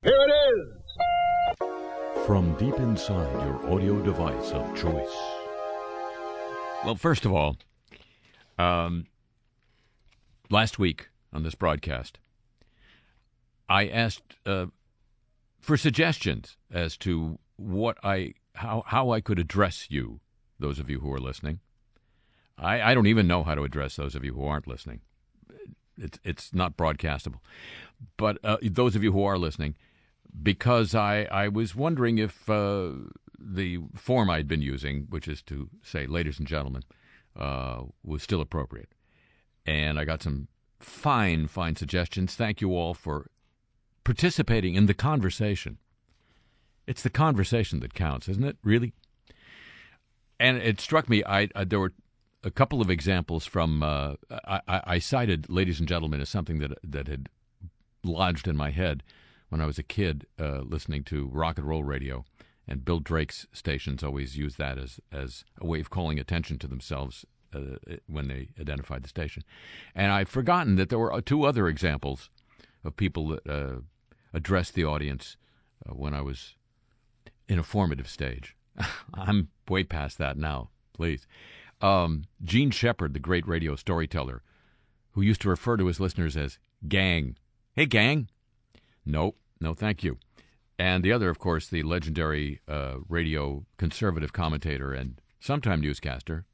Here it is. From deep inside your audio device of choice. Well, first of all, um, last week on this broadcast, I asked uh, for suggestions as to what I how how I could address you, those of you who are listening. I, I don't even know how to address those of you who aren't listening. It's it's not broadcastable. But uh, those of you who are listening, because I I was wondering if uh, the form I'd been using, which is to say, ladies and gentlemen, uh, was still appropriate, and I got some fine fine suggestions. Thank you all for participating in the conversation. It's the conversation that counts, isn't it? Really. And it struck me. I, I there were a couple of examples from uh, I, I, cited "Ladies and Gentlemen" as something that that had lodged in my head when I was a kid, uh, listening to rock and roll radio, and Bill Drake's stations always used that as as a way of calling attention to themselves uh, when they identified the station. And I've forgotten that there were two other examples of people that uh, addressed the audience uh, when I was in a formative stage. I'm way past that now. Please. Um, Jean Shepherd, the great radio storyteller, who used to refer to his listeners as gang. Hey, gang. Nope, no, thank you. And the other, of course, the legendary uh, radio conservative commentator and sometime newscaster,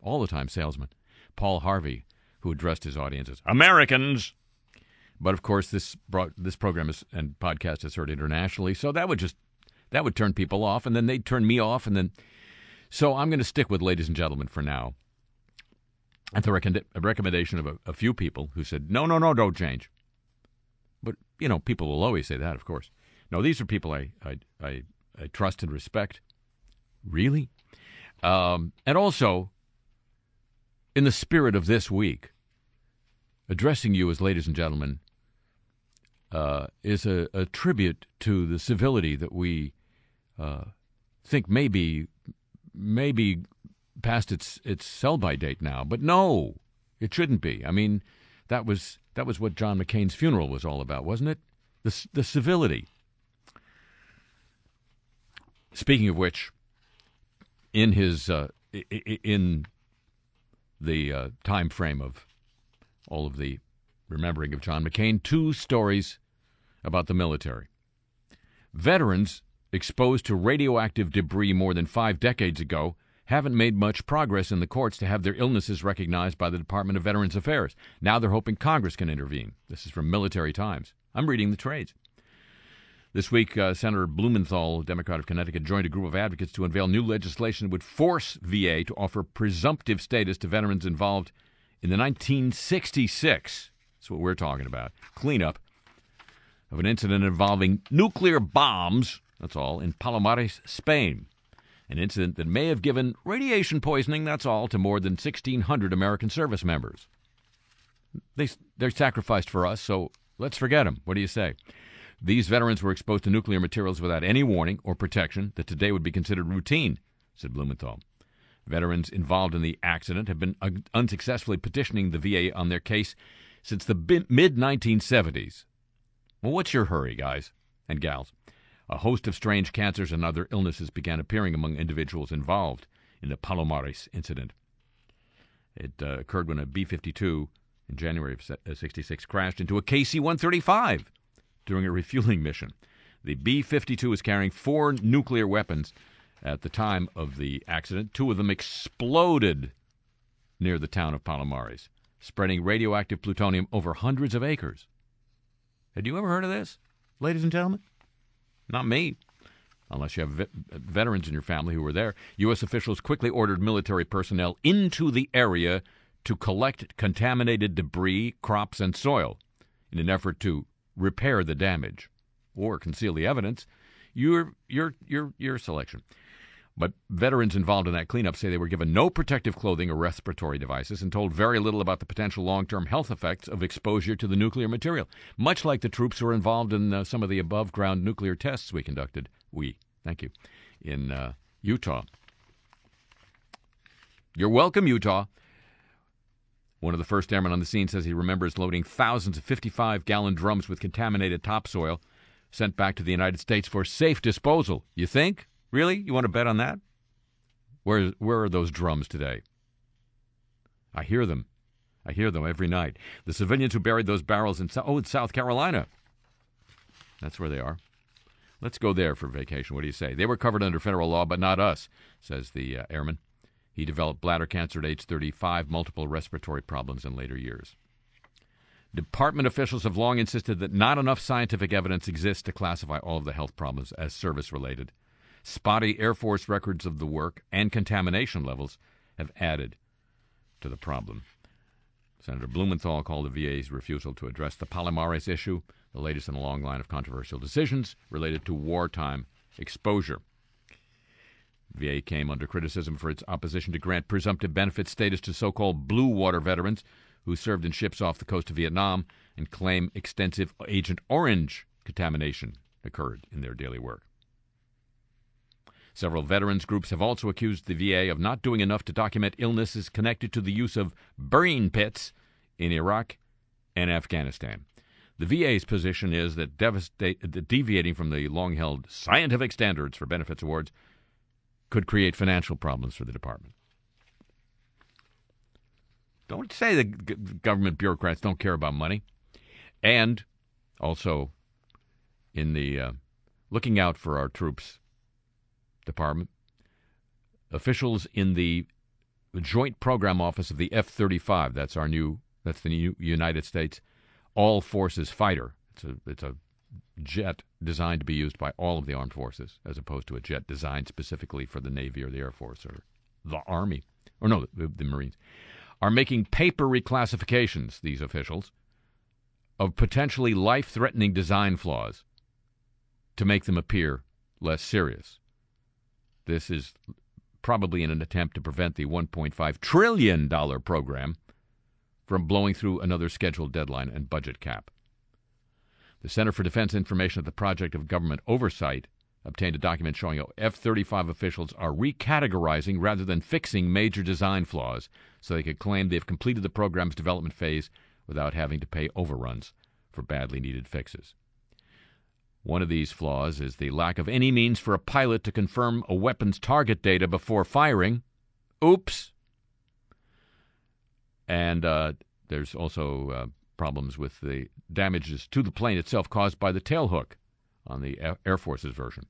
all the time salesman, Paul Harvey, who addressed his audience as Americans. But of course, this brought, this program is, and podcast is heard internationally, so that would just that would turn people off, and then they'd turn me off, and then so I'm going to stick with ladies and gentlemen for now. At the rec- recommendation of a, a, few people who said, no, no, no, don't change. But, you know, people will always say that, of course. No, these are people I, I, I, I trust and respect. Really? Um, and also, in the spirit of this week, addressing you as ladies and gentlemen uh, is a, a, tribute to the civility that we uh, think may be maybe past its its sell by date now, but no, it shouldn't be. I mean, that was that was what John McCain's funeral was all about, wasn't it? The the civility. Speaking of which, in his uh, in the uh, time frame of all of the remembering of John McCain, two stories about the military. Veterans exposed to radioactive debris more than five decades ago, haven't made much progress in the courts to have their illnesses recognized by the Department of Veterans Affairs. Now they're hoping Congress can intervene. This is from Military Times. I'm reading the trades. This week, uh, Senator Blumenthal, Democrat of Connecticut, joined a group of advocates to unveil new legislation that would force VA to offer presumptive status to veterans involved in the 1966. That's what we're talking about. Cleanup of an incident involving nuclear bombs that's all, in Palomares, Spain. An incident that may have given radiation poisoning, that's all, to more than 1,600 American service members. They, they're sacrificed for us, so let's forget them. What do you say? These veterans were exposed to nuclear materials without any warning or protection that today would be considered routine, said Blumenthal. Veterans involved in the accident have been unsuccessfully petitioning the VA on their case since the mid 1970s. Well, what's your hurry, guys and gals? A host of strange cancers and other illnesses began appearing among individuals involved in the Palomares incident. It uh, occurred when a B 52 in January of 66 uh, crashed into a KC 135 during a refueling mission. The B 52 was carrying four nuclear weapons at the time of the accident. Two of them exploded near the town of Palomares, spreading radioactive plutonium over hundreds of acres. Had you ever heard of this, ladies and gentlemen? Not me. Unless you have ve- veterans in your family who were there. U.S. officials quickly ordered military personnel into the area to collect contaminated debris, crops, and soil in an effort to repair the damage or conceal the evidence. Your, your, your, your selection. But veterans involved in that cleanup say they were given no protective clothing or respiratory devices and told very little about the potential long term health effects of exposure to the nuclear material, much like the troops who were involved in uh, some of the above ground nuclear tests we conducted. We, thank you, in uh, Utah. You're welcome, Utah. One of the first airmen on the scene says he remembers loading thousands of 55 gallon drums with contaminated topsoil sent back to the United States for safe disposal. You think? Really? You want to bet on that? Where, where are those drums today? I hear them. I hear them every night. The civilians who buried those barrels in, oh, in South Carolina. That's where they are. Let's go there for vacation. What do you say? They were covered under federal law, but not us, says the uh, airman. He developed bladder cancer at age 35, multiple respiratory problems in later years. Department officials have long insisted that not enough scientific evidence exists to classify all of the health problems as service related. Spotty Air Force records of the work and contamination levels have added to the problem. Senator Blumenthal called the VA's refusal to address the Palomares issue, the latest in a long line of controversial decisions related to wartime exposure. VA came under criticism for its opposition to grant presumptive benefit status to so called blue water veterans who served in ships off the coast of Vietnam and claim extensive Agent Orange contamination occurred in their daily work. Several veterans groups have also accused the VA of not doing enough to document illnesses connected to the use of burn pits in Iraq and Afghanistan. The VA's position is that, deviating from the long held scientific standards for benefits awards could create financial problems for the department. Don't say the government bureaucrats don't care about money. And also, in the uh, looking out for our troops Department. Officials in the Joint Program Office of the F-35, that's our new, that's the new United States All Forces fighter. It's a, it's a jet designed to be used by all of the armed forces, as opposed to a jet designed specifically for the Navy or the Air Force or the Army, or no, the, the Marines, are making paper reclassifications, these officials, of potentially life threatening design flaws to make them appear less serious. This is probably in an attempt to prevent the $1.5 trillion program from blowing through another scheduled deadline and budget cap. The Center for Defense Information at the Project of Government Oversight obtained a document showing how F 35 officials are recategorizing rather than fixing major design flaws so they could claim they've completed the program's development phase without having to pay overruns for badly needed fixes. One of these flaws is the lack of any means for a pilot to confirm a weapon's target data before firing. Oops. And uh, there's also uh, problems with the damages to the plane itself caused by the tailhook on the Air Force's version.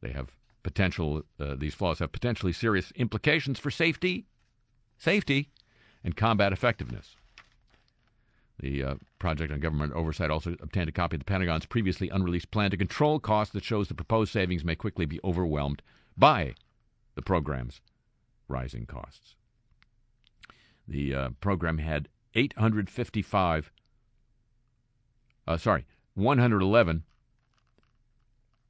They have potential, uh, these flaws have potentially serious implications for safety, safety, and combat effectiveness. The uh, Project on Government Oversight also obtained a copy of the Pentagon's previously unreleased plan to control costs that shows the proposed savings may quickly be overwhelmed by the program's rising costs. The uh, program had 855, uh, sorry, 111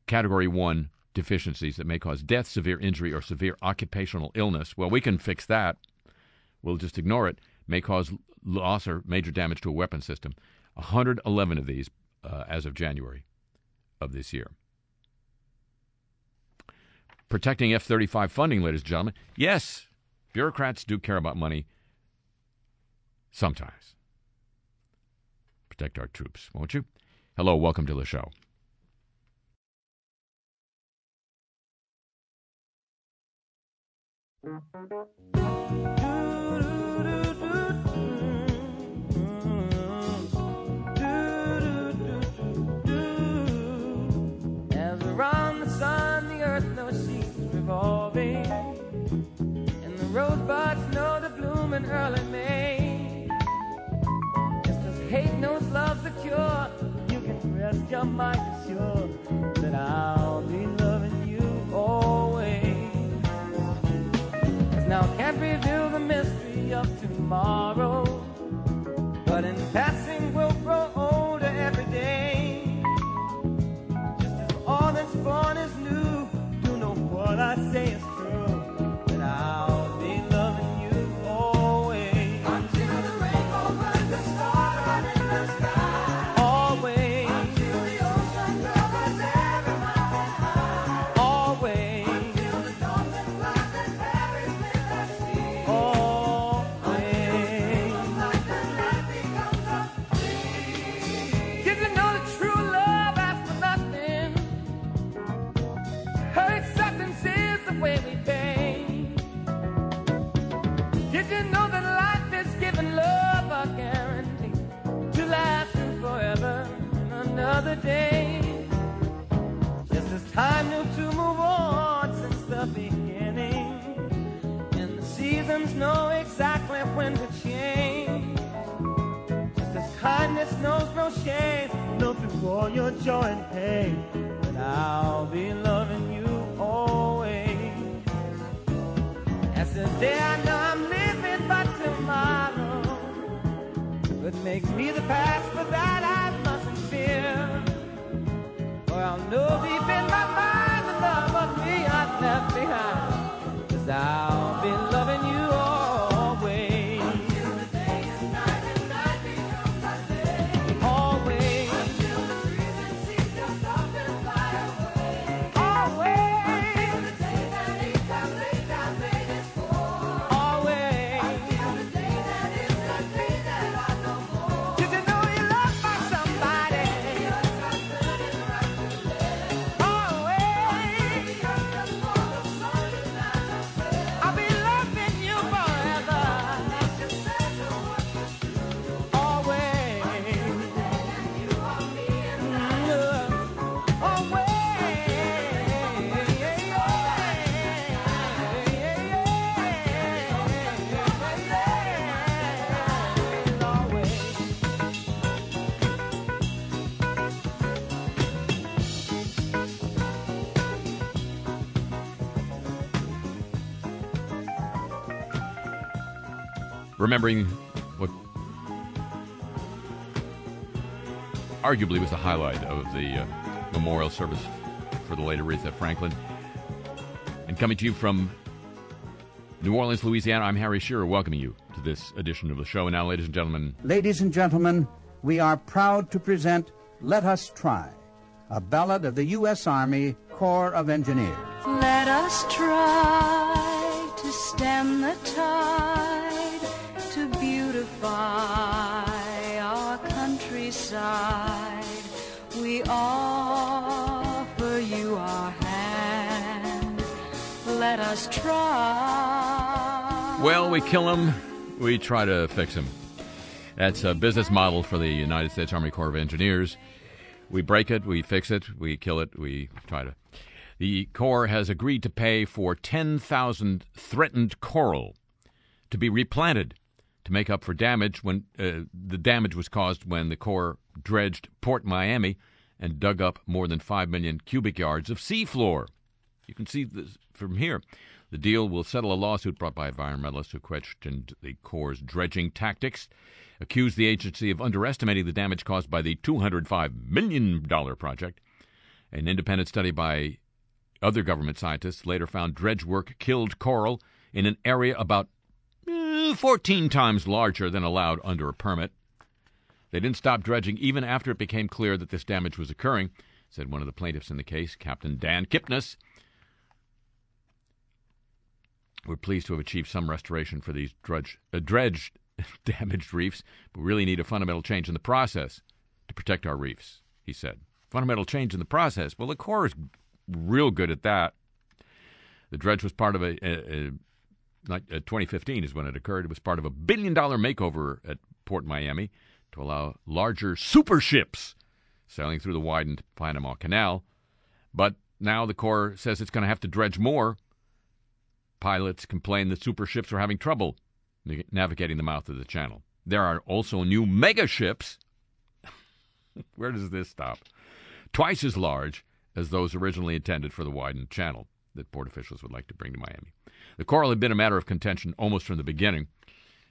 Category 1 deficiencies that may cause death, severe injury, or severe occupational illness. Well, we can fix that. We'll just ignore it. May cause loss or major damage to a weapon system. 111 of these uh, as of January of this year. Protecting F 35 funding, ladies and gentlemen. Yes, bureaucrats do care about money sometimes. Protect our troops, won't you? Hello, welcome to the show. In early May. Just as hate knows love's a cure, you can rest your mind assured that I'll shame, know through your joy and pain. That I'll be loving you always. As the day I know I'm living, but tomorrow could make me the past, but that I mustn't fear. For I'll know deep in my mind the love of me I've left behind. Cause I'll remembering what arguably was the highlight of the uh, memorial service for the late Aretha Franklin. And coming to you from New Orleans, Louisiana, I'm Harry Shearer, welcoming you to this edition of the show. And now, ladies and gentlemen, Ladies and gentlemen, we are proud to present Let Us Try, a ballad of the U.S. Army Corps of Engineers. Let us try to stem the tide, Us try. well, we kill them, we try to fix them. That's a business model for the United States Army Corps of Engineers. We break it, we fix it, we kill it, we try to. The Corps has agreed to pay for 10,000 threatened coral to be replanted to make up for damage when uh, the damage was caused when the Corps dredged Port Miami and dug up more than 5 million cubic yards of seafloor. You can see this from here. The deal will settle a lawsuit brought by environmentalists who questioned the Corps' dredging tactics, accused the agency of underestimating the damage caused by the $205 million project. An independent study by other government scientists later found dredge work killed coral in an area about eh, 14 times larger than allowed under a permit. They didn't stop dredging even after it became clear that this damage was occurring, said one of the plaintiffs in the case, Captain Dan Kipnis. We're pleased to have achieved some restoration for these uh, dredged damaged reefs, but we really need a fundamental change in the process to protect our reefs, he said. Fundamental change in the process. Well, the Corps is real good at that. The dredge was part of a, a, a uh, 2015 is when it occurred. It was part of a billion dollar makeover at Port Miami to allow larger super ships sailing through the widened Panama Canal. But now the Corps says it's going to have to dredge more. Pilots complained that super ships were having trouble navigating the mouth of the channel. There are also new mega ships. Where does this stop? Twice as large as those originally intended for the widened channel that port officials would like to bring to Miami. The coral had been a matter of contention almost from the beginning.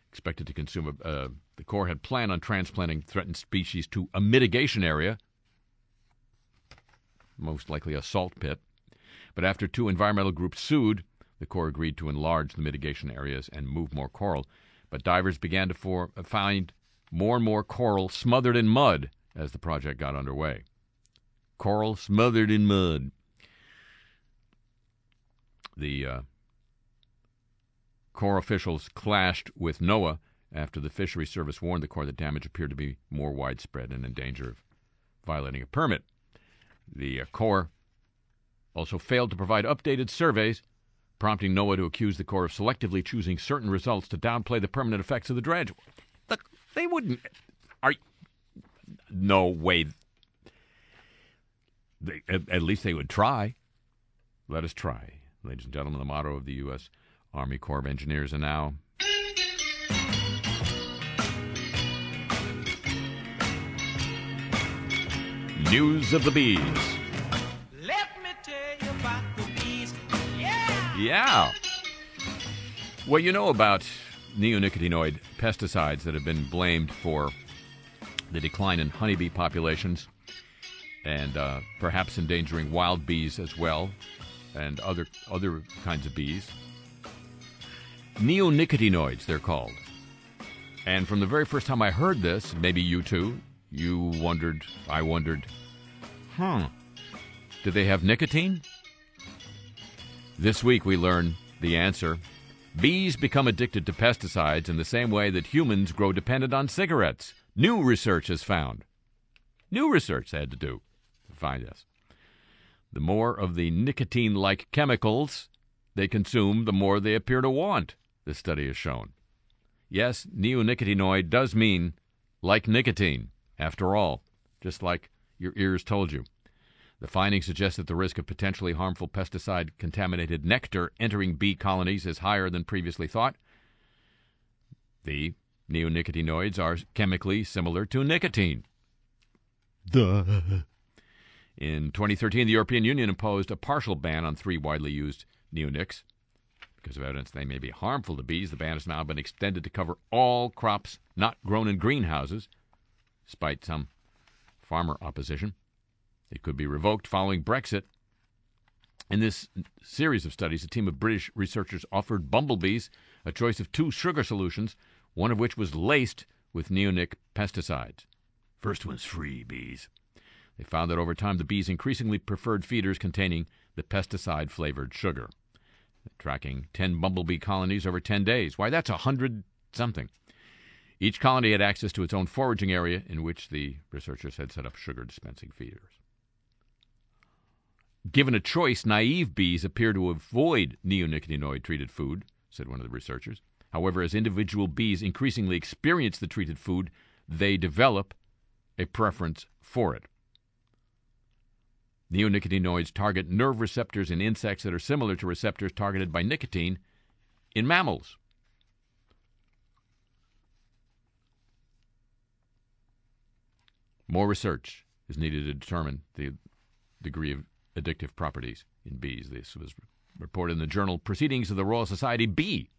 Expected to consume a, uh, the Corps had planned on transplanting threatened species to a mitigation area, most likely a salt pit. But after two environmental groups sued, the Corps agreed to enlarge the mitigation areas and move more coral. But divers began to for, find more and more coral smothered in mud as the project got underway. Coral smothered in mud. The uh, Corps officials clashed with NOAA after the Fisheries Service warned the Corps that damage appeared to be more widespread and in danger of violating a permit. The uh, Corps also failed to provide updated surveys, prompting NOAA to accuse the Corps of selectively choosing certain results to downplay the permanent effects of the dredge. Look, they wouldn't. Are no way. They, at, at least they would try. Let us try. Ladies and gentlemen, the motto of the U.S. Army Corps of Engineers. And now. News of the bees. Yeah! Well, you know about neonicotinoid pesticides that have been blamed for the decline in honeybee populations and uh, perhaps endangering wild bees as well and other other kinds of bees. Neonicotinoids, they're called. And from the very first time I heard this, maybe you too, you wondered, I wondered, huh, do they have nicotine? This week we learn the answer. Bees become addicted to pesticides in the same way that humans grow dependent on cigarettes. New research has found. New research had to do to find this. The more of the nicotine like chemicals they consume, the more they appear to want, this study has shown. Yes, neonicotinoid does mean like nicotine, after all, just like your ears told you. The findings suggest that the risk of potentially harmful pesticide contaminated nectar entering bee colonies is higher than previously thought. The neonicotinoids are chemically similar to nicotine. Duh. In 2013, the European Union imposed a partial ban on three widely used neonics. Because of evidence they may be harmful to bees, the ban has now been extended to cover all crops not grown in greenhouses, despite some farmer opposition. It could be revoked following Brexit. In this series of studies, a team of British researchers offered bumblebees a choice of two sugar solutions, one of which was laced with neonic pesticides. First one's free, bees. They found that over time the bees increasingly preferred feeders containing the pesticide flavored sugar. Tracking 10 bumblebee colonies over 10 days. Why, that's a hundred something. Each colony had access to its own foraging area in which the researchers had set up sugar dispensing feeders. Given a choice, naive bees appear to avoid neonicotinoid treated food, said one of the researchers. However, as individual bees increasingly experience the treated food, they develop a preference for it. Neonicotinoids target nerve receptors in insects that are similar to receptors targeted by nicotine in mammals. More research is needed to determine the degree of addictive properties in bees. This was reported in the journal Proceedings of the Royal Society B.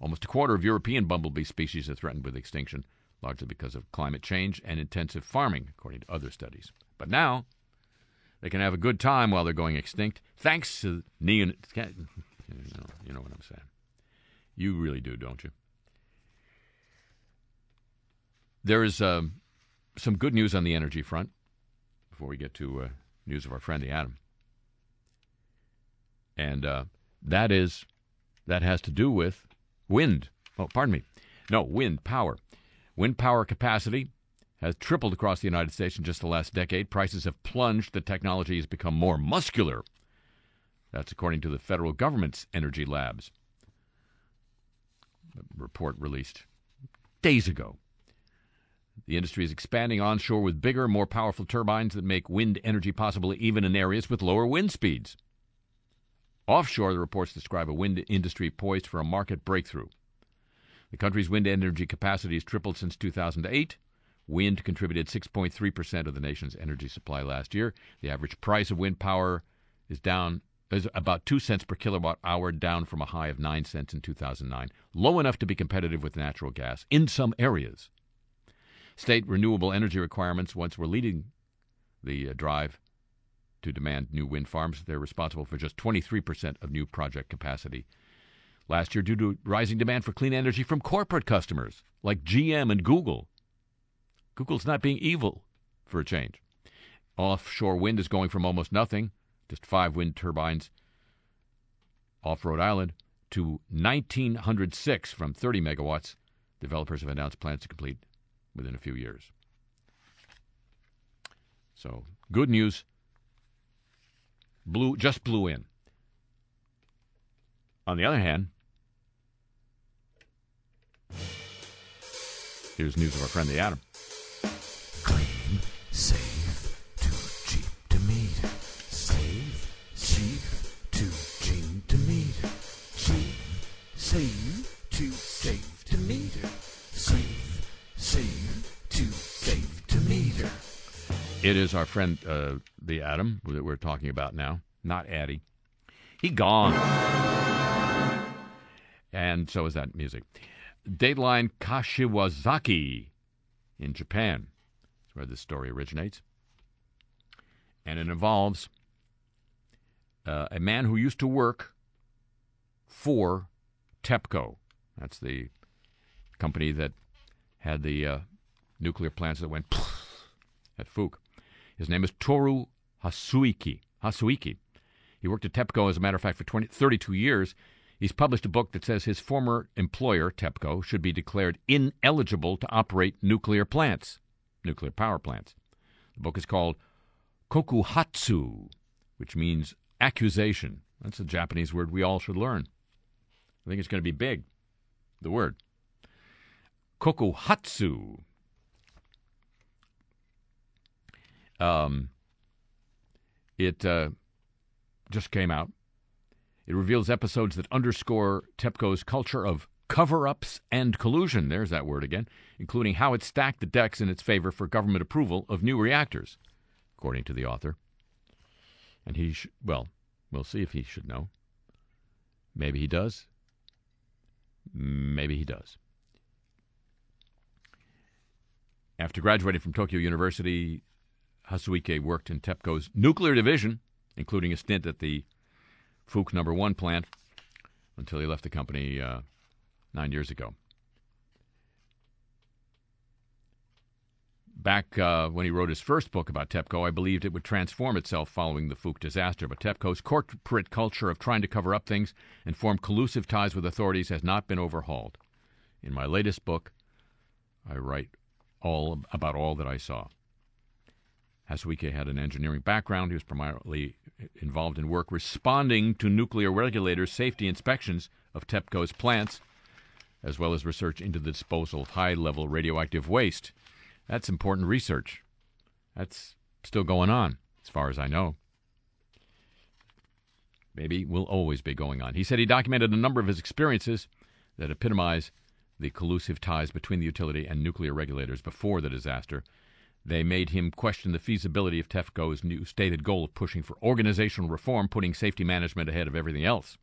Almost a quarter of European bumblebee species are threatened with extinction, largely because of climate change and intensive farming, according to other studies. But now, they can have a good time while they're going extinct, thanks to neon. You know, what I'm saying. You really do, don't you? There is um, some good news on the energy front before we get to uh, news of our friend the atom. And uh, that is that has to do with wind. Oh, pardon me. No, wind power. Wind power capacity has tripled across the United States in just the last decade. Prices have plunged. The technology has become more muscular. That's according to the federal government's energy labs. Report released days ago. The industry is expanding onshore with bigger, more powerful turbines that make wind energy possible even in areas with lower wind speeds. Offshore, the reports describe a wind industry poised for a market breakthrough. The country's wind energy capacity has tripled since 2008. Wind contributed 6.3% of the nation's energy supply last year. The average price of wind power is down is about 2 cents per kilowatt hour down from a high of 9 cents in 2009, low enough to be competitive with natural gas in some areas. State renewable energy requirements once were leading the uh, drive to demand new wind farms. They're responsible for just 23% of new project capacity. Last year, due to rising demand for clean energy from corporate customers like GM and Google. Google's not being evil for a change. Offshore wind is going from almost nothing, just five wind turbines off Rhode Island, to 1,906 from 30 megawatts. Developers have announced plans to complete within a few years. So, good news blew just blew in. On the other hand, here's news of our friend the atom. Clean, safe, too cheap to meet. Cheap, too cheap to meet. Cheap, safe. It is our friend, uh, the Adam, that we're talking about now, not Addie. He gone. And so is that music. Dateline Kashiwazaki in Japan. That's where this story originates. And it involves uh, a man who used to work for TEPCO. That's the company that had the uh, nuclear plants that went at Fuke. His name is Toru Hasuike. Hasuike. He worked at TEPCO, as a matter of fact, for 20, 32 years. He's published a book that says his former employer, TEPCO, should be declared ineligible to operate nuclear plants, nuclear power plants. The book is called Kokuhatsu, which means accusation. That's a Japanese word we all should learn. I think it's going to be big, the word. Kokuhatsu. Um, it uh, just came out. It reveals episodes that underscore TEPCO's culture of cover ups and collusion. There's that word again, including how it stacked the decks in its favor for government approval of new reactors, according to the author. And he, sh- well, we'll see if he should know. Maybe he does. Maybe he does. After graduating from Tokyo University, Hasuike worked in TEPCO's nuclear division, including a stint at the Fuke Number One plant, until he left the company uh, nine years ago. Back uh, when he wrote his first book about TEPCO, I believed it would transform itself following the Fuke disaster. But TEPCO's corporate culture of trying to cover up things and form collusive ties with authorities has not been overhauled. In my latest book, I write all about all that I saw. Hasuike had an engineering background. He was primarily involved in work responding to nuclear regulators' safety inspections of TEPCO's plants, as well as research into the disposal of high level radioactive waste. That's important research. That's still going on, as far as I know. Maybe will always be going on. He said he documented a number of his experiences that epitomize the collusive ties between the utility and nuclear regulators before the disaster. They made him question the feasibility of TEPCO's new stated goal of pushing for organizational reform, putting safety management ahead of everything else.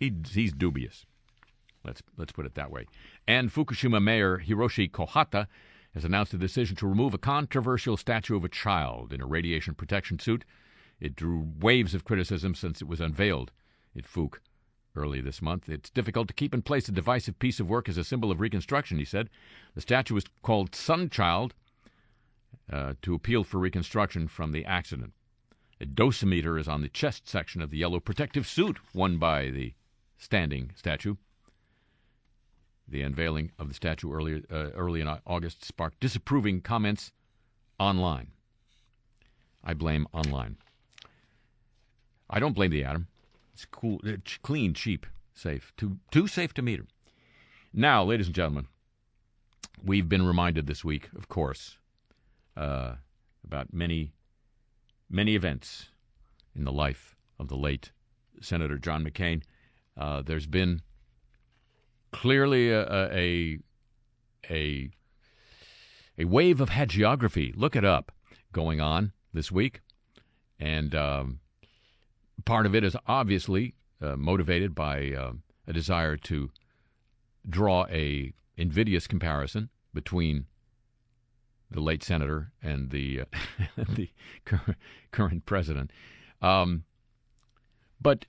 He, he's dubious. Let's let's put it that way. And Fukushima Mayor Hiroshi Kohata has announced a decision to remove a controversial statue of a child in a radiation protection suit. It drew waves of criticism since it was unveiled at Fuke early this month. It's difficult to keep in place a divisive piece of work as a symbol of reconstruction, he said. The statue was called Sunchild uh, to appeal for reconstruction from the accident. A dosimeter is on the chest section of the yellow protective suit worn by the standing statue. The unveiling of the statue early, uh, early in August sparked disapproving comments online. I blame online. I don't blame the atom. It's cool, it's clean, cheap, safe. Too, too safe to meter. Now, ladies and gentlemen, we've been reminded this week, of course, uh, about many, many events in the life of the late Senator John McCain. Uh, there's been clearly a, a a a wave of hagiography. Look it up going on this week, and um, part of it is obviously uh, motivated by uh, a desire to draw a invidious comparison between the late senator and the uh, the current, president. Um, but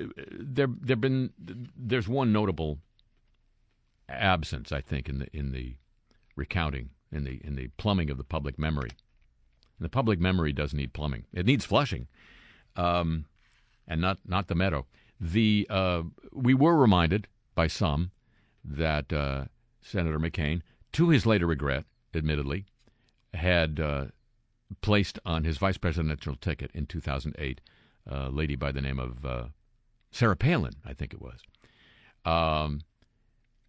uh, there there been there's one notable absence, I think, in the in the recounting, in the in the plumbing of the public memory. And the public memory does need plumbing; it needs flushing, um, and not not the meadow. The uh, we were reminded by some that uh, Senator McCain, to his later regret, admittedly, had uh, placed on his vice presidential ticket in 2008 a lady by the name of uh, Sarah Palin, I think it was. Um,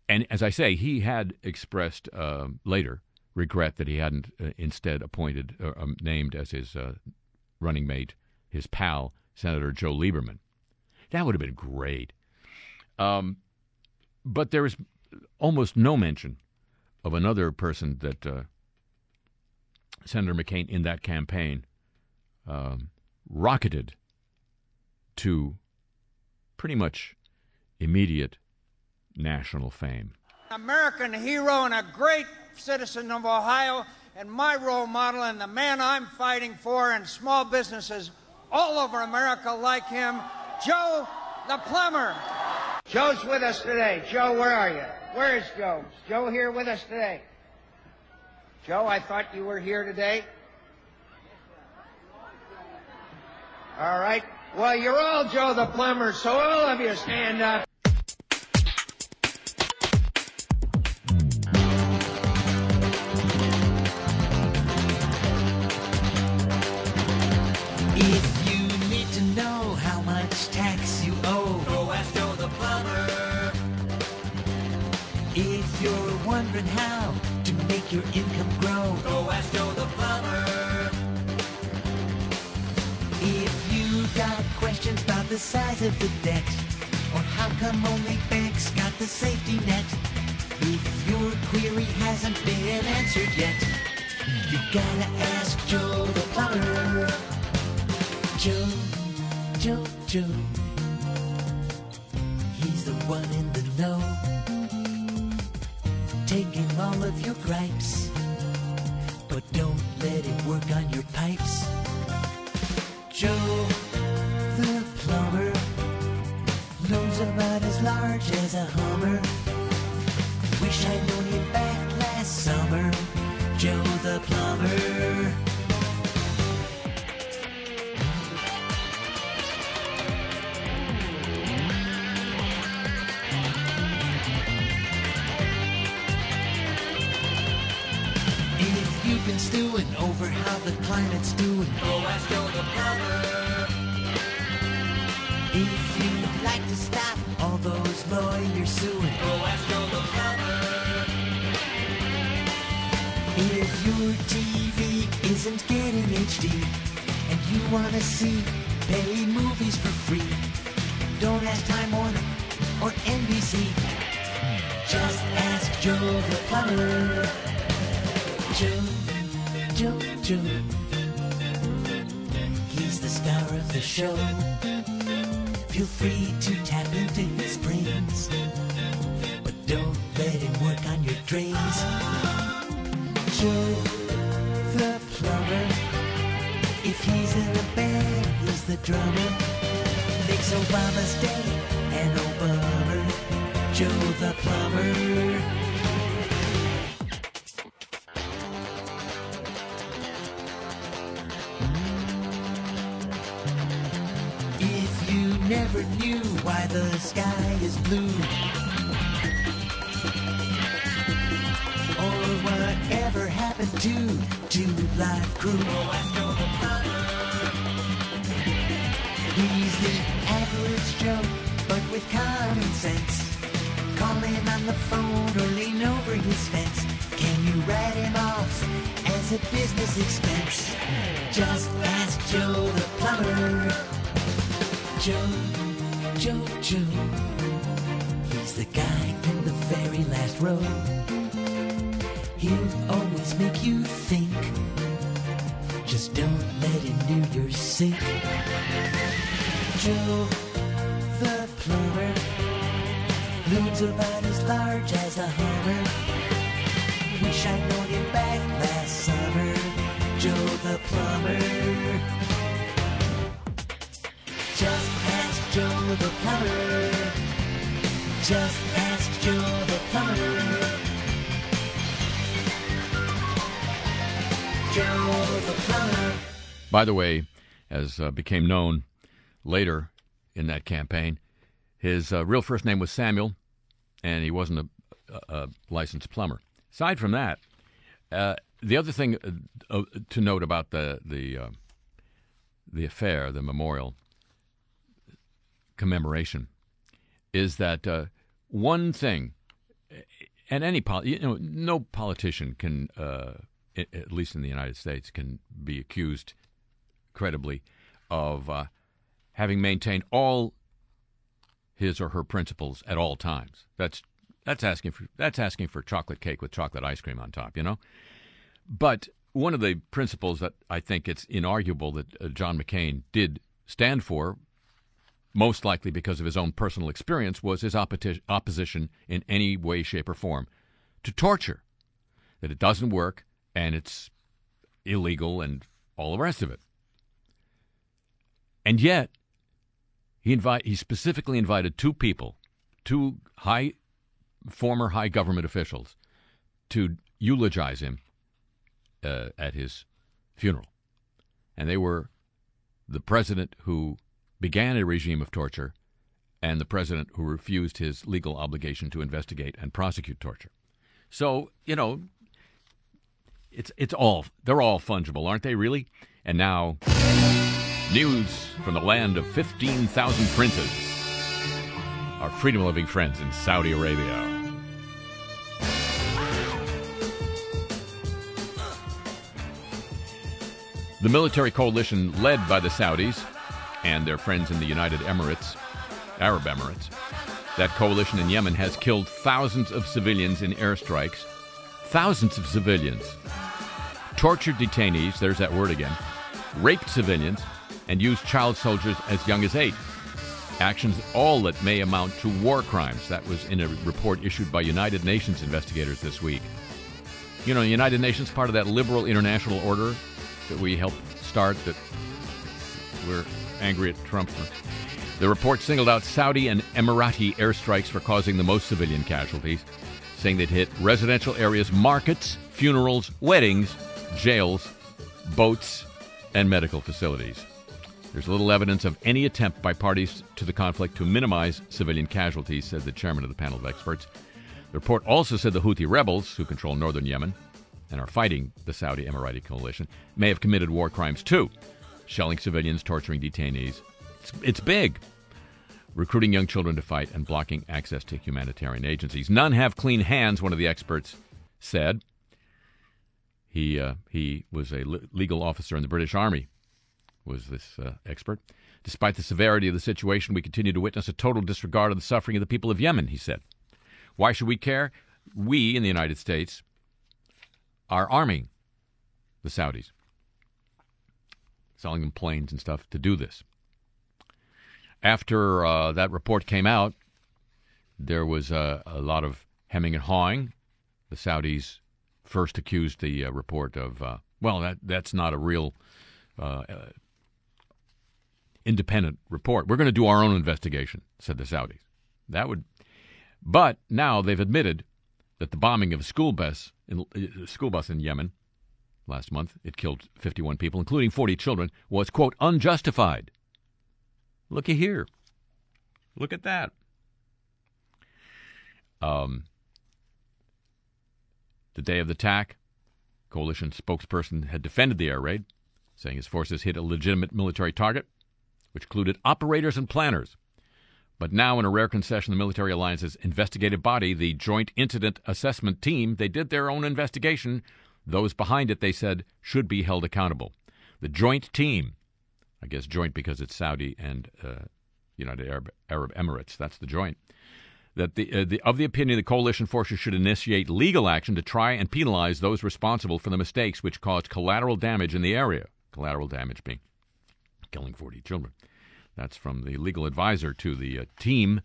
and as I say, he had expressed uh, later regret that he hadn't uh, instead appointed or um, named as his uh, running mate his pal Senator Joe Lieberman. That would have been great. Um, but there is almost no mention of another person that uh, Senator McCain in that campaign um, rocketed to pretty much immediate national fame. American hero and a great citizen of Ohio, and my role model, and the man I'm fighting for, and small businesses all over America like him, Joe the plumber. Joe's with us today. Joe, where are you? Where is Joe? Is Joe here with us today? Joe, I thought you were here today. All right. Well, you're all Joe the plumber, so all of you stand up. Wondering how to make your income grow, go ask Joe the plumber. If you got questions about the size of the debt, or how come only banks got the safety net, if your query hasn't been answered yet, you gotta ask Joe the plumber. Joe, Joe, Joe. He's the one in the know. Taking all of your gripes, but don't let it work on your pipes. Joe, the plumber, nose about as large as a Hummer. The climate's doing, go ask Joe the plumber. If you'd like to stop all those lawyers suing, go ask Joe the plumber. If your TV isn't getting HD and you wanna see paid movies for free, don't ask Time Warner or NBC. Just ask Joe the plumber. Joe, Joe. He's the star of the show. Feel free to tap into his brains, but don't let him work on your dreams. Joe, the plumber. If he's in a band, he's the drummer. Makes Obama's day an Obama. Joe the plumber. The sky is blue, or whatever happened to live crew, he's the average Joe, but with common sense. Calling on the phone or lean over his fence. Can you write him off as a business expense? Joe the plumber. Just ask Joe the plumber. Joe the plumber. By the way, as uh, became known later in that campaign, his uh, real first name was Samuel, and he wasn't a, a, a licensed plumber. Aside from that, uh, the other thing uh, uh, to note about the the uh, the affair, the memorial commemoration, is that uh, one thing, and any you know, no politician can, uh, at least in the United States, can be accused credibly of uh, having maintained all his or her principles at all times. That's that's asking for that's asking for chocolate cake with chocolate ice cream on top, you know. But one of the principles that I think it's inarguable that uh, John McCain did stand for, most likely because of his own personal experience, was his opposi- opposition in any way, shape, or form to torture. That it doesn't work and it's illegal and all the rest of it. And yet, he invite he specifically invited two people, two high former high government officials, to eulogize him uh, at his funeral, and they were the president who began a regime of torture and the president who refused his legal obligation to investigate and prosecute torture. So you know, it's it's all they're all fungible, aren't they? Really? And now. News from the land of 15,000 princes. Our freedom loving friends in Saudi Arabia. The military coalition led by the Saudis and their friends in the United Emirates, Arab Emirates, that coalition in Yemen has killed thousands of civilians in airstrikes. Thousands of civilians. Tortured detainees, there's that word again. Raped civilians and used child soldiers as young as eight. Actions all that may amount to war crimes. That was in a report issued by United Nations investigators this week. You know, United Nations part of that liberal international order that we helped start that we're angry at Trump. The report singled out Saudi and Emirati airstrikes for causing the most civilian casualties, saying they'd hit residential areas, markets, funerals, weddings, jails, boats, and medical facilities. There's little evidence of any attempt by parties to the conflict to minimize civilian casualties, said the chairman of the panel of experts. The report also said the Houthi rebels, who control northern Yemen and are fighting the Saudi Emirati coalition, may have committed war crimes too, shelling civilians, torturing detainees. It's, it's big. Recruiting young children to fight and blocking access to humanitarian agencies. None have clean hands, one of the experts said. He, uh, he was a legal officer in the British Army was this uh, expert. Despite the severity of the situation, we continue to witness a total disregard of the suffering of the people of Yemen, he said. Why should we care? We in the United States are arming the Saudis, selling them planes and stuff to do this. After uh, that report came out, there was uh, a lot of hemming and hawing. The Saudis first accused the uh, report of, uh, well, that that's not a real uh, independent report. We're going to do our own investigation, said the Saudis. That would, but now they've admitted that the bombing of a school bus in, school bus in Yemen last month, it killed 51 people, including 40 children, was quote unjustified. Looky here, look at that. Um, the day of the attack, coalition spokesperson had defended the air raid, saying his forces hit a legitimate military target which included operators and planners. But now, in a rare concession, the military alliance's investigative body, the Joint Incident Assessment Team, they did their own investigation. Those behind it, they said, should be held accountable. The joint team, I guess joint because it's Saudi and uh, United Arab, Arab Emirates, that's the joint, that the, uh, the, of the opinion the coalition forces should initiate legal action to try and penalize those responsible for the mistakes which caused collateral damage in the area. Collateral damage being killing 40 children. That's from the legal advisor to the uh, team.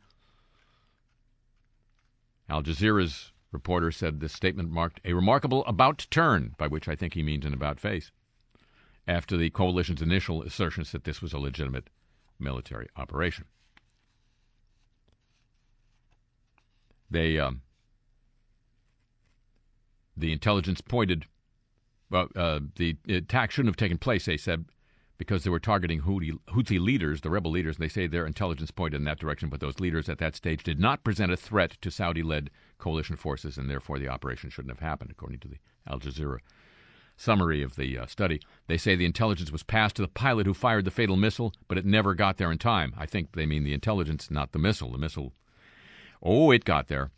Al Jazeera's reporter said this statement marked a remarkable about turn, by which I think he means an about face, after the coalition's initial assertions that this was a legitimate military operation. They, um, the intelligence pointed, well, uh, the attack shouldn't have taken place, they said, because they were targeting Houthi, Houthi leaders, the rebel leaders, and they say their intelligence pointed in that direction, but those leaders at that stage did not present a threat to Saudi led coalition forces, and therefore the operation shouldn't have happened, according to the Al Jazeera summary of the uh, study. They say the intelligence was passed to the pilot who fired the fatal missile, but it never got there in time. I think they mean the intelligence, not the missile. The missile, oh, it got there.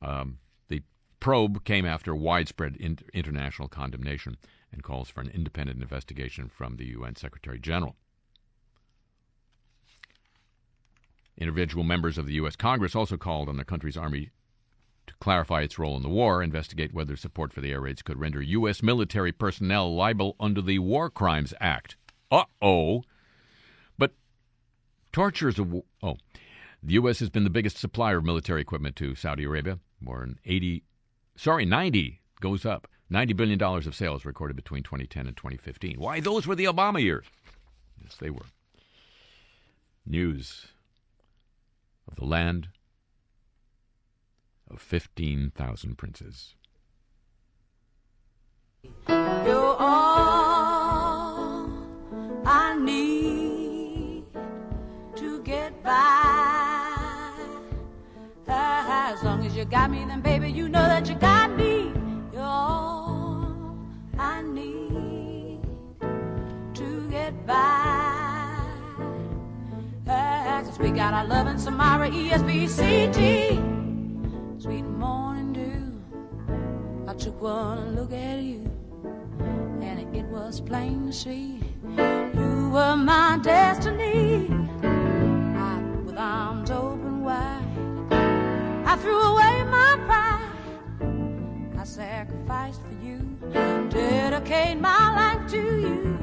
Um, the probe came after widespread in- international condemnation and calls for an independent investigation from the UN Secretary General. Individual members of the U.S. Congress also called on the country's army to clarify its role in the war, investigate whether support for the air raids could render U.S. military personnel liable under the War Crimes Act. Uh oh. But torture is a. Wo- oh. The U.S. has been the biggest supplier of military equipment to Saudi Arabia. More than 80, sorry, 90 goes up. $90 billion of sales recorded between 2010 and 2015. Why, those were the Obama years. Yes, they were. News of the land of 15,000 princes. You're all I need to get by. As long as you got me, then baby, you know that you got me. Cause we got our love in Samara, ESBCT. Sweet morning dew. I took one look at you, and it was plain to see you were my destiny. I, with arms open wide, I threw away my pride. I sacrificed for you, dedicate my life to you.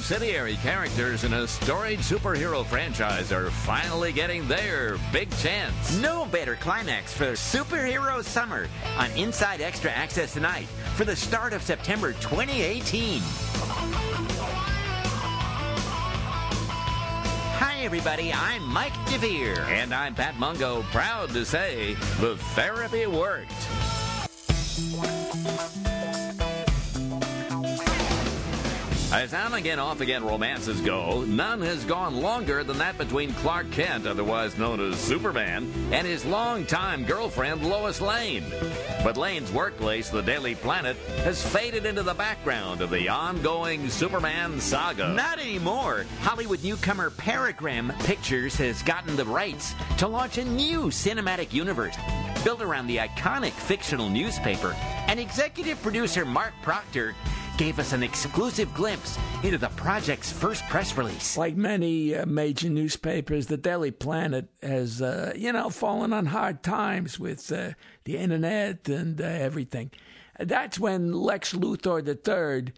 Subsidiary characters in a storied superhero franchise are finally getting their big chance. No better climax for Superhero Summer on Inside Extra Access tonight for the start of September 2018. Hi, everybody. I'm Mike DeVere. And I'm Pat Mungo, proud to say the therapy worked. As on again, off again romances go, none has gone longer than that between Clark Kent, otherwise known as Superman, and his longtime girlfriend Lois Lane. But Lane's workplace, the Daily Planet, has faded into the background of the ongoing Superman saga. Not anymore. Hollywood newcomer Paragram Pictures has gotten the rights to launch a new cinematic universe built around the iconic fictional newspaper. And executive producer Mark Proctor gave us an exclusive glimpse into the project's first press release. Like many uh, major newspapers, the Daily Planet has, uh, you know, fallen on hard times with uh, the internet and uh, everything. That's when Lex Luthor III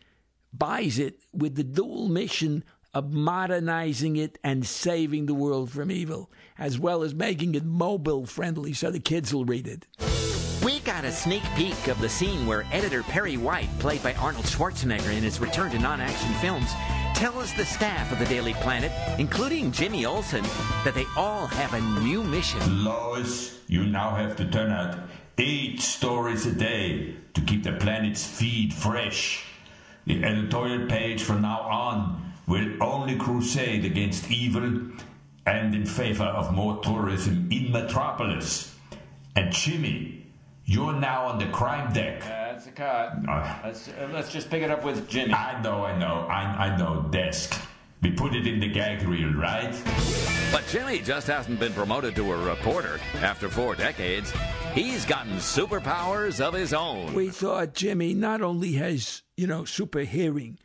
buys it with the dual mission of modernizing it and saving the world from evil, as well as making it mobile friendly so the kids will read it. Got a sneak peek of the scene where editor Perry White, played by Arnold Schwarzenegger in his return to non action films, tells the staff of the Daily Planet, including Jimmy Olsen, that they all have a new mission. Lois, you now have to turn out eight stories a day to keep the planet's feed fresh. The editorial page from now on will only crusade against evil and in favor of more tourism in Metropolis. And Jimmy, you're now on the crime deck. That's a cut. Uh, Let's, uh, let's just pick it up with Jimmy. I know, I know, I, I know, desk. We put it in the gag reel, right? But Jimmy just hasn't been promoted to a reporter after four decades. He's gotten superpowers of his own. We thought Jimmy not only has, you know, super hearing,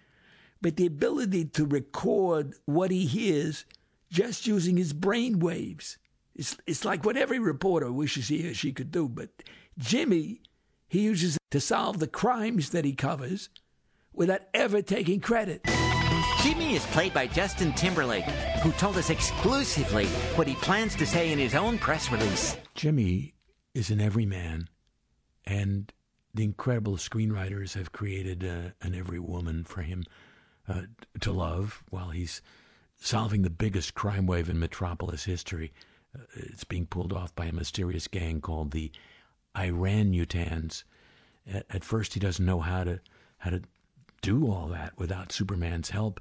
but the ability to record what he hears just using his brain waves. It's, it's like what every reporter wishes he or she could do. But Jimmy, he uses it to solve the crimes that he covers without ever taking credit. Jimmy is played by Justin Timberlake, who told us exclusively what he plans to say in his own press release. Jimmy is an everyman, and the incredible screenwriters have created uh, an every woman for him uh, to love while he's solving the biggest crime wave in metropolis history. Uh, it's being pulled off by a mysterious gang called the Iran Utans. At, at first, he doesn't know how to how to do all that without Superman's help.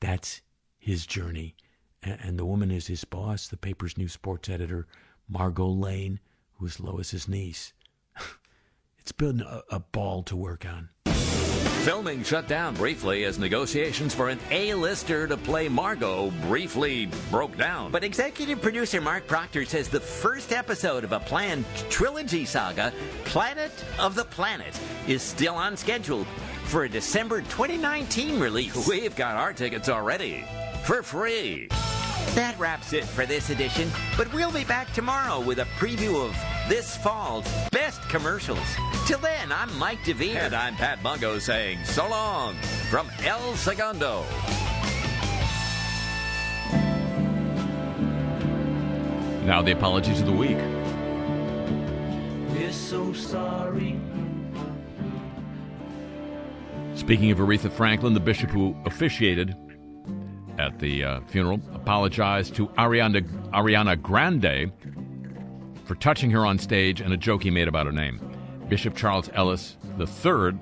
That's his journey, and, and the woman is his boss, the paper's new sports editor, Margot Lane, who is Lois's niece. it's been a, a ball to work on. Filming shut down briefly as negotiations for an A-lister to play Margot briefly broke down. But executive producer Mark Proctor says the first episode of a planned trilogy saga, Planet of the Planet, is still on schedule for a December 2019 release. We've got our tickets already for free. That wraps it for this edition, but we'll be back tomorrow with a preview of this fall's best commercials. Till then, I'm Mike DeVere. And I'm Pat Mungo saying so long from El Segundo. Now the apologies of the week. We're so sorry. Speaking of Aretha Franklin, the bishop who officiated at the uh, funeral apologized to Ariana, Ariana Grande for touching her on stage and a joke he made about her name. Bishop Charles Ellis III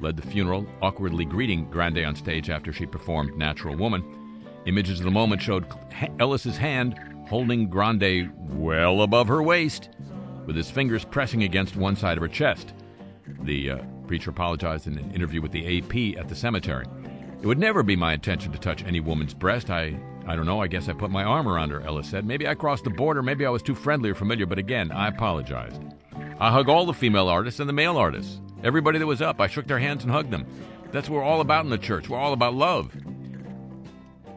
led the funeral, awkwardly greeting Grande on stage after she performed Natural Woman. Images of the moment showed Ellis's hand holding Grande well above her waist, with his fingers pressing against one side of her chest. The uh, preacher apologized in an interview with the AP at the cemetery. It would never be my intention to touch any woman's breast. I, I don't know. I guess I put my arm around her, Ellis said. Maybe I crossed the border. Maybe I was too friendly or familiar. But again, I apologized. I hug all the female artists and the male artists. Everybody that was up, I shook their hands and hugged them. That's what we're all about in the church. We're all about love.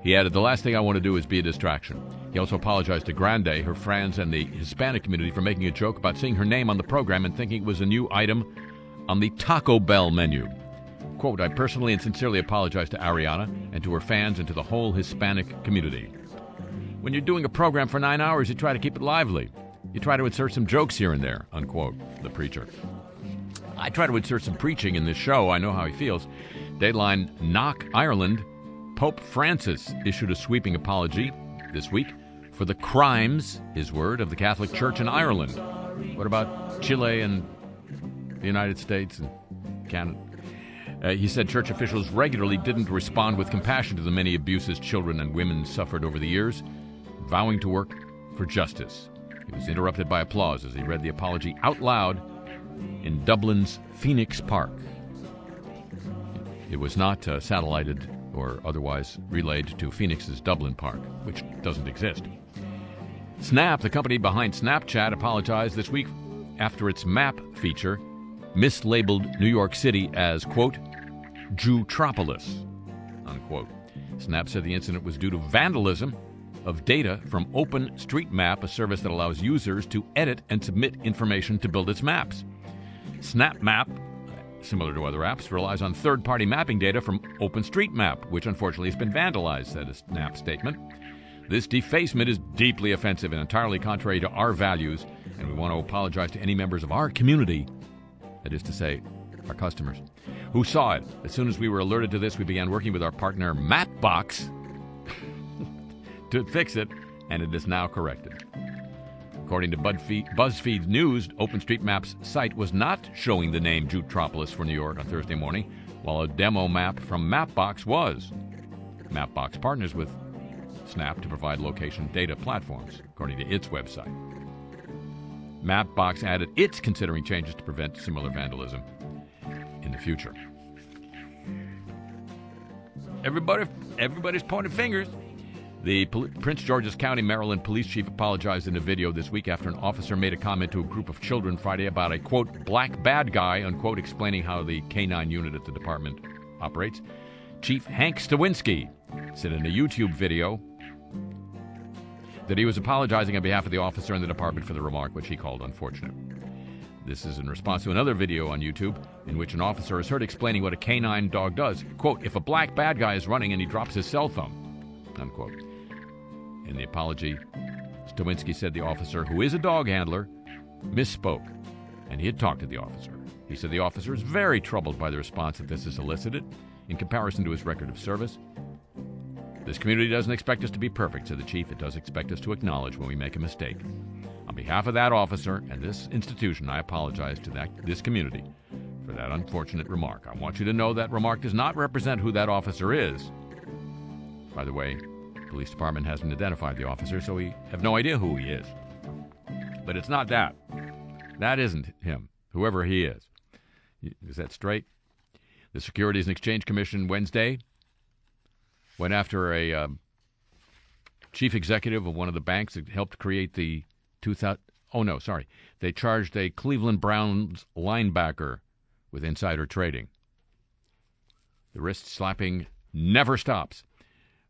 He added, The last thing I want to do is be a distraction. He also apologized to Grande, her friends, and the Hispanic community for making a joke about seeing her name on the program and thinking it was a new item on the Taco Bell menu. Quote, I personally and sincerely apologize to Ariana and to her fans and to the whole Hispanic community. When you're doing a program for nine hours, you try to keep it lively. You try to insert some jokes here and there, unquote, the preacher. I try to insert some preaching in this show. I know how he feels. Dateline Knock Ireland. Pope Francis issued a sweeping apology this week for the crimes, his word, of the Catholic Church in Ireland. What about Chile and the United States and Canada? Uh, he said church officials regularly didn't respond with compassion to the many abuses children and women suffered over the years, vowing to work for justice. He was interrupted by applause as he read the apology out loud in Dublin's Phoenix Park. It was not uh, satellited or otherwise relayed to Phoenix's Dublin Park, which doesn't exist. Snap, the company behind Snapchat, apologized this week after its map feature mislabeled New York City as, quote, Jewtropolis, unquote. Snap said the incident was due to vandalism of data from OpenStreetMap, a service that allows users to edit and submit information to build its maps. SnapMap, similar to other apps, relies on third party mapping data from OpenStreetMap, which unfortunately has been vandalized, said a Snap statement. This defacement is deeply offensive and entirely contrary to our values, and we want to apologize to any members of our community, that is to say, our customers, who saw it. As soon as we were alerted to this, we began working with our partner Mapbox to fix it, and it is now corrected. According to BuzzFeed, News, OpenStreetMap's site was not showing the name Jewtropolis for New York on Thursday morning, while a demo map from Mapbox was. Mapbox partners with Snap to provide location data platforms, according to its website. Mapbox added it's considering changes to prevent similar vandalism in the future. Everybody, everybody's pointing fingers. The Pol- Prince George's County, Maryland police chief apologized in a video this week after an officer made a comment to a group of children Friday about a quote black bad guy unquote explaining how the K9 unit at the department operates. Chief Hank Stawinski said in a YouTube video that he was apologizing on behalf of the officer and the department for the remark, which he called unfortunate. This is in response to another video on YouTube in which an officer is heard explaining what a canine dog does. Quote, if a black bad guy is running and he drops his cell phone, unquote. In the apology, Stawinski said the officer, who is a dog handler, misspoke, and he had talked to the officer. He said the officer is very troubled by the response that this has elicited in comparison to his record of service. This community doesn't expect us to be perfect, said the chief. It does expect us to acknowledge when we make a mistake. On behalf of that officer and this institution, I apologize to that, this community for that unfortunate remark. I want you to know that remark does not represent who that officer is. By the way, the police department hasn't identified the officer, so we have no idea who he is. But it's not that. That isn't him, whoever he is. Is that straight? The Securities and Exchange Commission Wednesday went after a um, chief executive of one of the banks that helped create the 2000. Oh no, sorry. They charged a Cleveland Browns linebacker with insider trading. The wrist slapping never stops.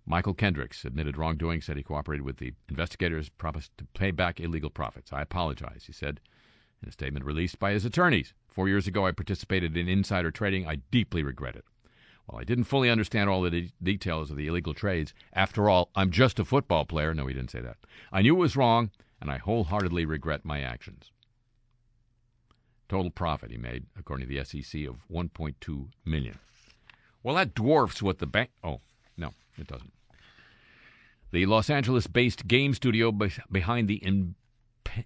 Mychal Kendricks admitted wrongdoing, said he cooperated with the investigators, promised to pay back illegal profits. I apologize, he said in a statement released by his attorneys. Four years ago, I participated in insider trading. I deeply regret it. While I didn't fully understand all the de- details of the illegal trades, after all, I'm just a football player. No, he didn't say that. I knew it was wrong, and I wholeheartedly regret my actions. Total profit he made, according to the SEC, of 1.2 million. Well, that dwarfs what the bank. Oh, no, it doesn't. The Los Angeles-based game studio be- behind the in-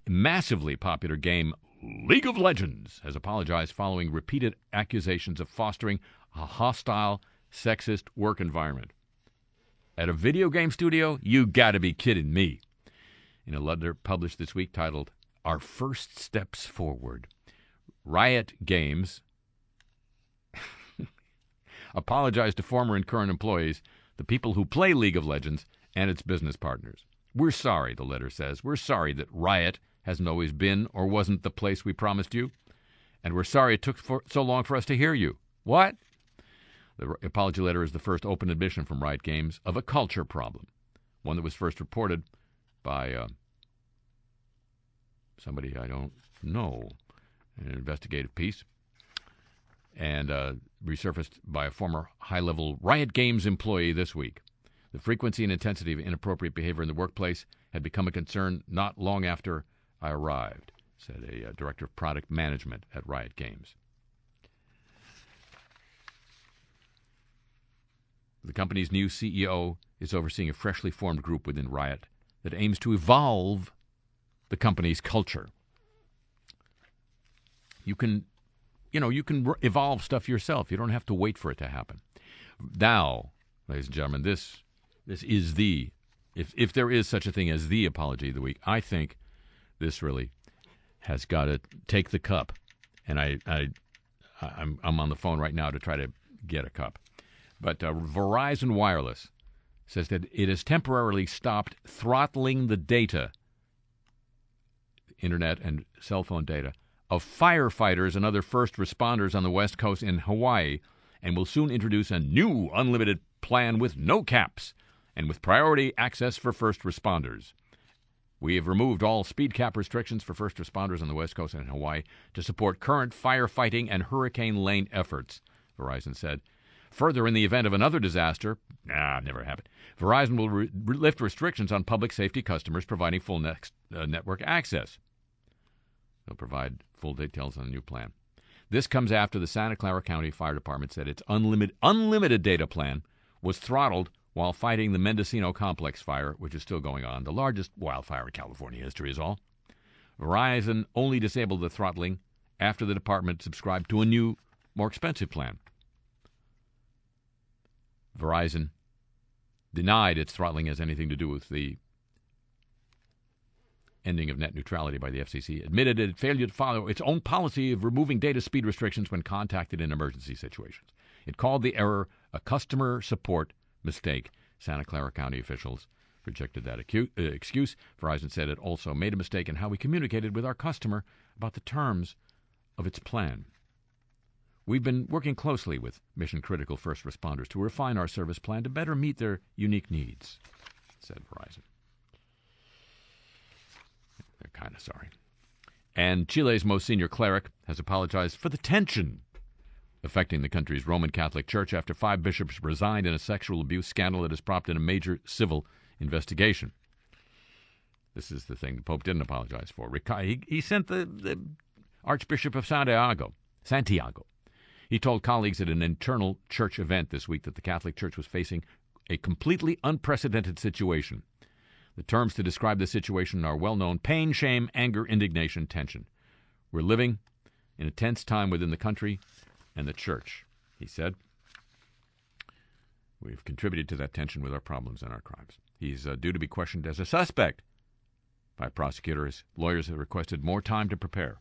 massively popular game League of Legends has apologized following repeated accusations of fostering a hostile, sexist work environment. At a video game studio? You gotta be kidding me. In a letter published this week titled Our First Steps Forward, Riot Games apologized to former and current employees, the people who play League of Legends, and its business partners. We're sorry, the letter says. We're sorry that Riot hasn't always been or wasn't the place we promised you. And we're sorry it took for, so long for us to hear you. What? The apology letter is the first open admission from Riot Games of a culture problem, one that was first reported by uh, somebody I don't know, an investigative piece, and uh, resurfaced by a former high level Riot Games employee this week. The frequency and intensity of inappropriate behavior in the workplace had become a concern not long after I arrived, said a uh, director of product management at Riot Games. The company's new CEO is overseeing a freshly formed group within Riot that aims to evolve the company's culture. You can, you know, you can r- evolve stuff yourself. You don't have to wait for it to happen. Now, ladies and gentlemen, this this is the if if there is such a thing as the apology of the week, I think this really has got to take the cup. And I, I I'm I'm on the phone right now to try to get a cup. But uh, Verizon Wireless says that it has temporarily stopped throttling the data, internet and cell phone data, of firefighters and other first responders on the West Coast in Hawaii and will soon introduce a new unlimited plan with no caps and with priority access for first responders. We have removed all speed cap restrictions for first responders on the West Coast and in Hawaii to support current firefighting and hurricane lane efforts, Verizon said. Further, in the event of another disaster, nah, never happened, Verizon will re- lift restrictions on public safety customers providing full next, uh, network access. They'll provide full details on the new plan. This comes after the Santa Clara County Fire Department said its unlimited, unlimited data plan was throttled while fighting the Mendocino Complex fire, which is still going on, the largest wildfire in California history is all. Verizon only disabled the throttling after the department subscribed to a new, more expensive plan. Verizon denied its throttling has anything to do with the ending of net neutrality by the FCC, admitted it failed to follow its own policy of removing data speed restrictions when contacted in emergency situations. It called the error a customer support mistake. Santa Clara County officials rejected that acu- uh, excuse. Verizon said it also made a mistake in how we communicated with our customer about the terms of its plan. We've been working closely with mission critical first responders to refine our service plan to better meet their unique needs, said Verizon. They're kind of sorry. And Chile's most senior cleric has apologized for the tension affecting the country's Roman Catholic Church after five bishops resigned in a sexual abuse scandal that has prompted a major civil investigation. This is the thing the Pope didn't apologize for. He, he sent the, the Archbishop of Santiago, Santiago. He told colleagues at an internal church event this week that the Catholic Church was facing a completely unprecedented situation. The terms to describe the situation are well known pain, shame, anger, indignation, tension. We're living in a tense time within the country and the church, he said. We've contributed to that tension with our problems and our crimes. He's uh, due to be questioned as a suspect by prosecutors. Lawyers have requested more time to prepare.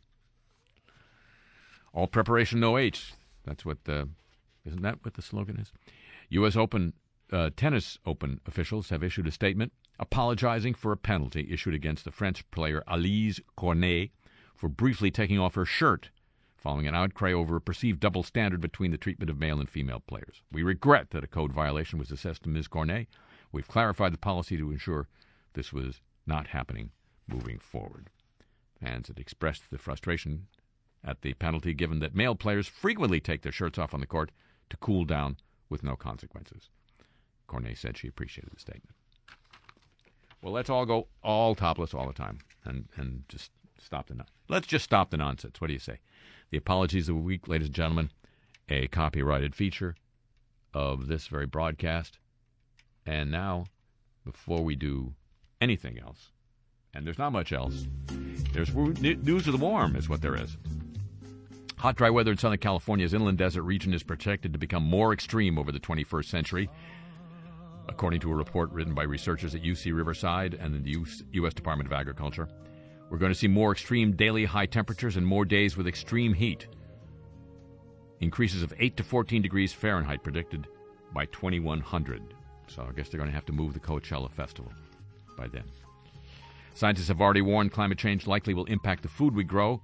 All preparation, no H. That's what the, isn't that what the slogan is? U.S. Open uh, tennis Open officials have issued a statement apologizing for a penalty issued against the French player Alizé Cornet for briefly taking off her shirt following an outcry over a perceived double standard between the treatment of male and female players. We regret that a code violation was assessed to Ms. Cornet. We've clarified the policy to ensure this was not happening moving forward. Fans had expressed the frustration at the penalty given that male players frequently take their shirts off on the court to cool down with no consequences. Cornet said she appreciated the statement. Well, let's all go all topless all the time and, and just stop the nonsense. Let's just stop the nonsense. What do you say? The Apologies of the Week, ladies and gentlemen, a copyrighted feature of this very broadcast. And now, before we do anything else, and there's not much else, there's news of the warm, is what there is. Hot, dry weather in Southern California's inland desert region is projected to become more extreme over the 21st century according to a report written by researchers at UC Riverside and the U.S. Department of Agriculture. We're going to see more extreme daily high temperatures and more days with extreme heat. Increases of 8 to 14 degrees Fahrenheit predicted by 2100. So I guess they're going to have to move the Coachella Festival by then. Scientists have already warned climate change likely will impact the food we grow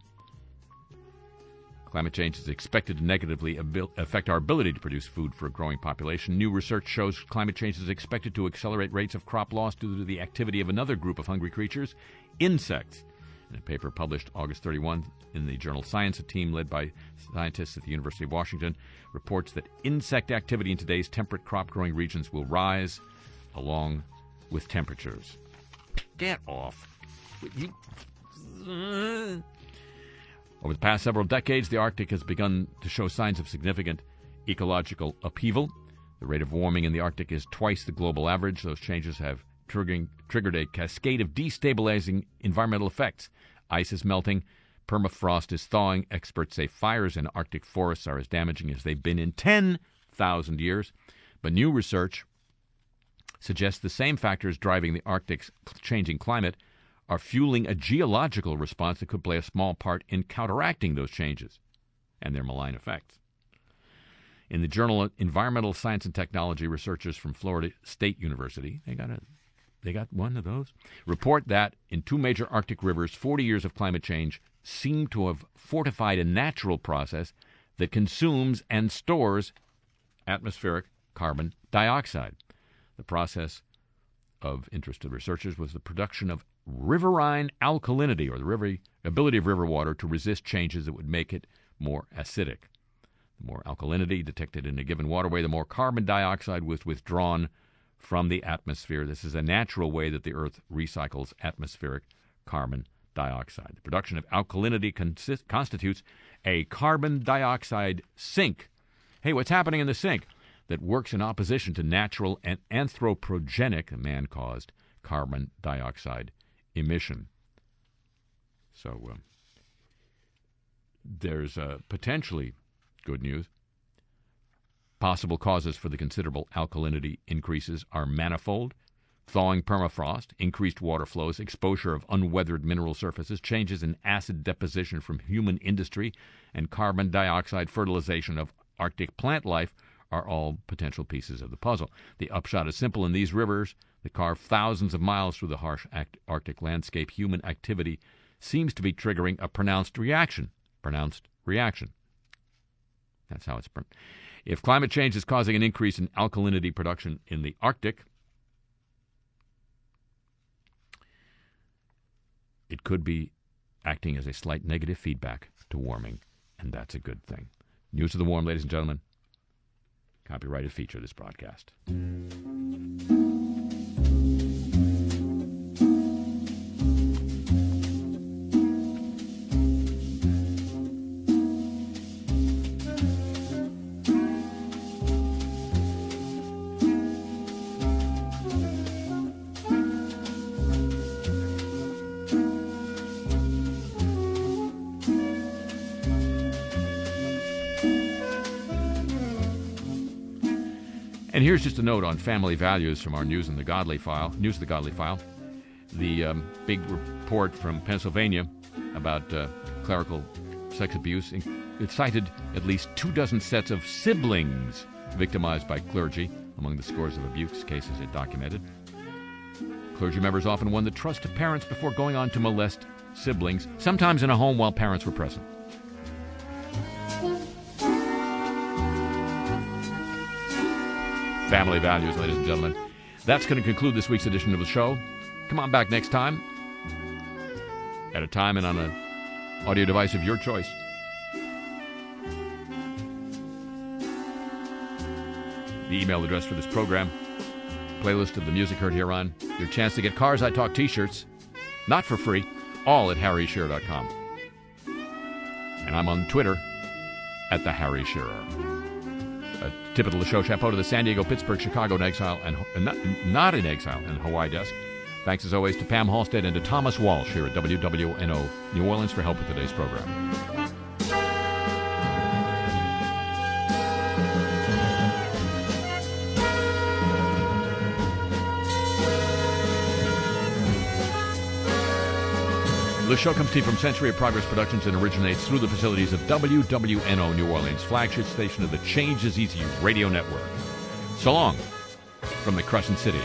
Climate change is expected to negatively affect our ability to produce food for a growing population. New research shows climate change is expected to accelerate rates of crop loss due to the activity of another group of hungry creatures, insects. In a paper published August 31 in the journal Science, a team led by scientists at the University of Washington reports that insect activity in today's temperate crop growing regions will rise along with temperatures. Get off. You, over the past several decades, the Arctic has begun to show signs of significant ecological upheaval. The rate of warming in the Arctic is twice the global average. Those changes have triggered a cascade of destabilizing environmental effects. Ice is melting, permafrost is thawing. Experts say fires in Arctic forests are as damaging as they've been in 10,000 years. But new research suggests the same factors driving the Arctic's changing climate are fueling a geological response that could play a small part in counteracting those changes and their malign effects. In the journal Environmental Science and Technology, researchers from Florida State University, they got a they got one of those, report that in two major Arctic rivers, 40 years of climate change seem to have fortified a natural process that consumes and stores atmospheric carbon dioxide. The process of interest to researchers was the production of riverine alkalinity, or the river, ability of river water to resist changes that would make it more acidic. The more alkalinity detected in a given waterway, the more carbon dioxide was withdrawn from the atmosphere. This is a natural way that the Earth recycles atmospheric carbon dioxide. The production of alkalinity consist, constitutes a carbon dioxide sink. Hey, what's happening in the sink? That works in opposition to natural and anthropogenic, man caused, carbon dioxide emission. So uh, there's uh, potentially good news. Possible causes for the considerable alkalinity increases are manifold thawing permafrost, increased water flows, exposure of unweathered mineral surfaces, changes in acid deposition from human industry, and carbon dioxide fertilization of Arctic plant life are all potential pieces of the puzzle. The upshot is simple in these rivers that carve thousands of miles through the harsh Arctic landscape, human activity seems to be triggering a pronounced reaction. Pronounced reaction. That's how it's. If climate change is causing an increase in alkalinity production in the Arctic, it could be acting as a slight negative feedback to warming, and that's a good thing. News of the Warm, ladies and gentlemen. Copyrighted feature of this broadcast. Here's just a note on family values from our News and the Godly file. News of the Godly file. The um, big report from Pennsylvania about uh, clerical sex abuse. It cited at least two dozen sets of siblings victimized by clergy among the scores of abuse cases it documented. Clergy members often won the trust of parents before going on to molest siblings, sometimes in a home while parents were present. Family values, ladies and gentlemen. That's going to conclude this week's edition of the show. Come on back next time at a time and on an audio device of your choice. The email address for this program, playlist of the music heard here on, your chance to get Cars I Talk t shirts, not for free, all at harryshearer.com. And I'm on Twitter at the Harry Shearer. A typical of the show, chapeau to the San Diego, Pittsburgh, Chicago in exile, and uh, not, not in exile, and Hawaii desk. Thanks as always to Pam Halstead and to Thomas Walsh here at WWNO New Orleans for help with today's program. The show comes to you from Century of Progress Productions and originates through the facilities of WWNO New Orleans, flagship station of the Change is Easy radio network. So long from the Crescent City.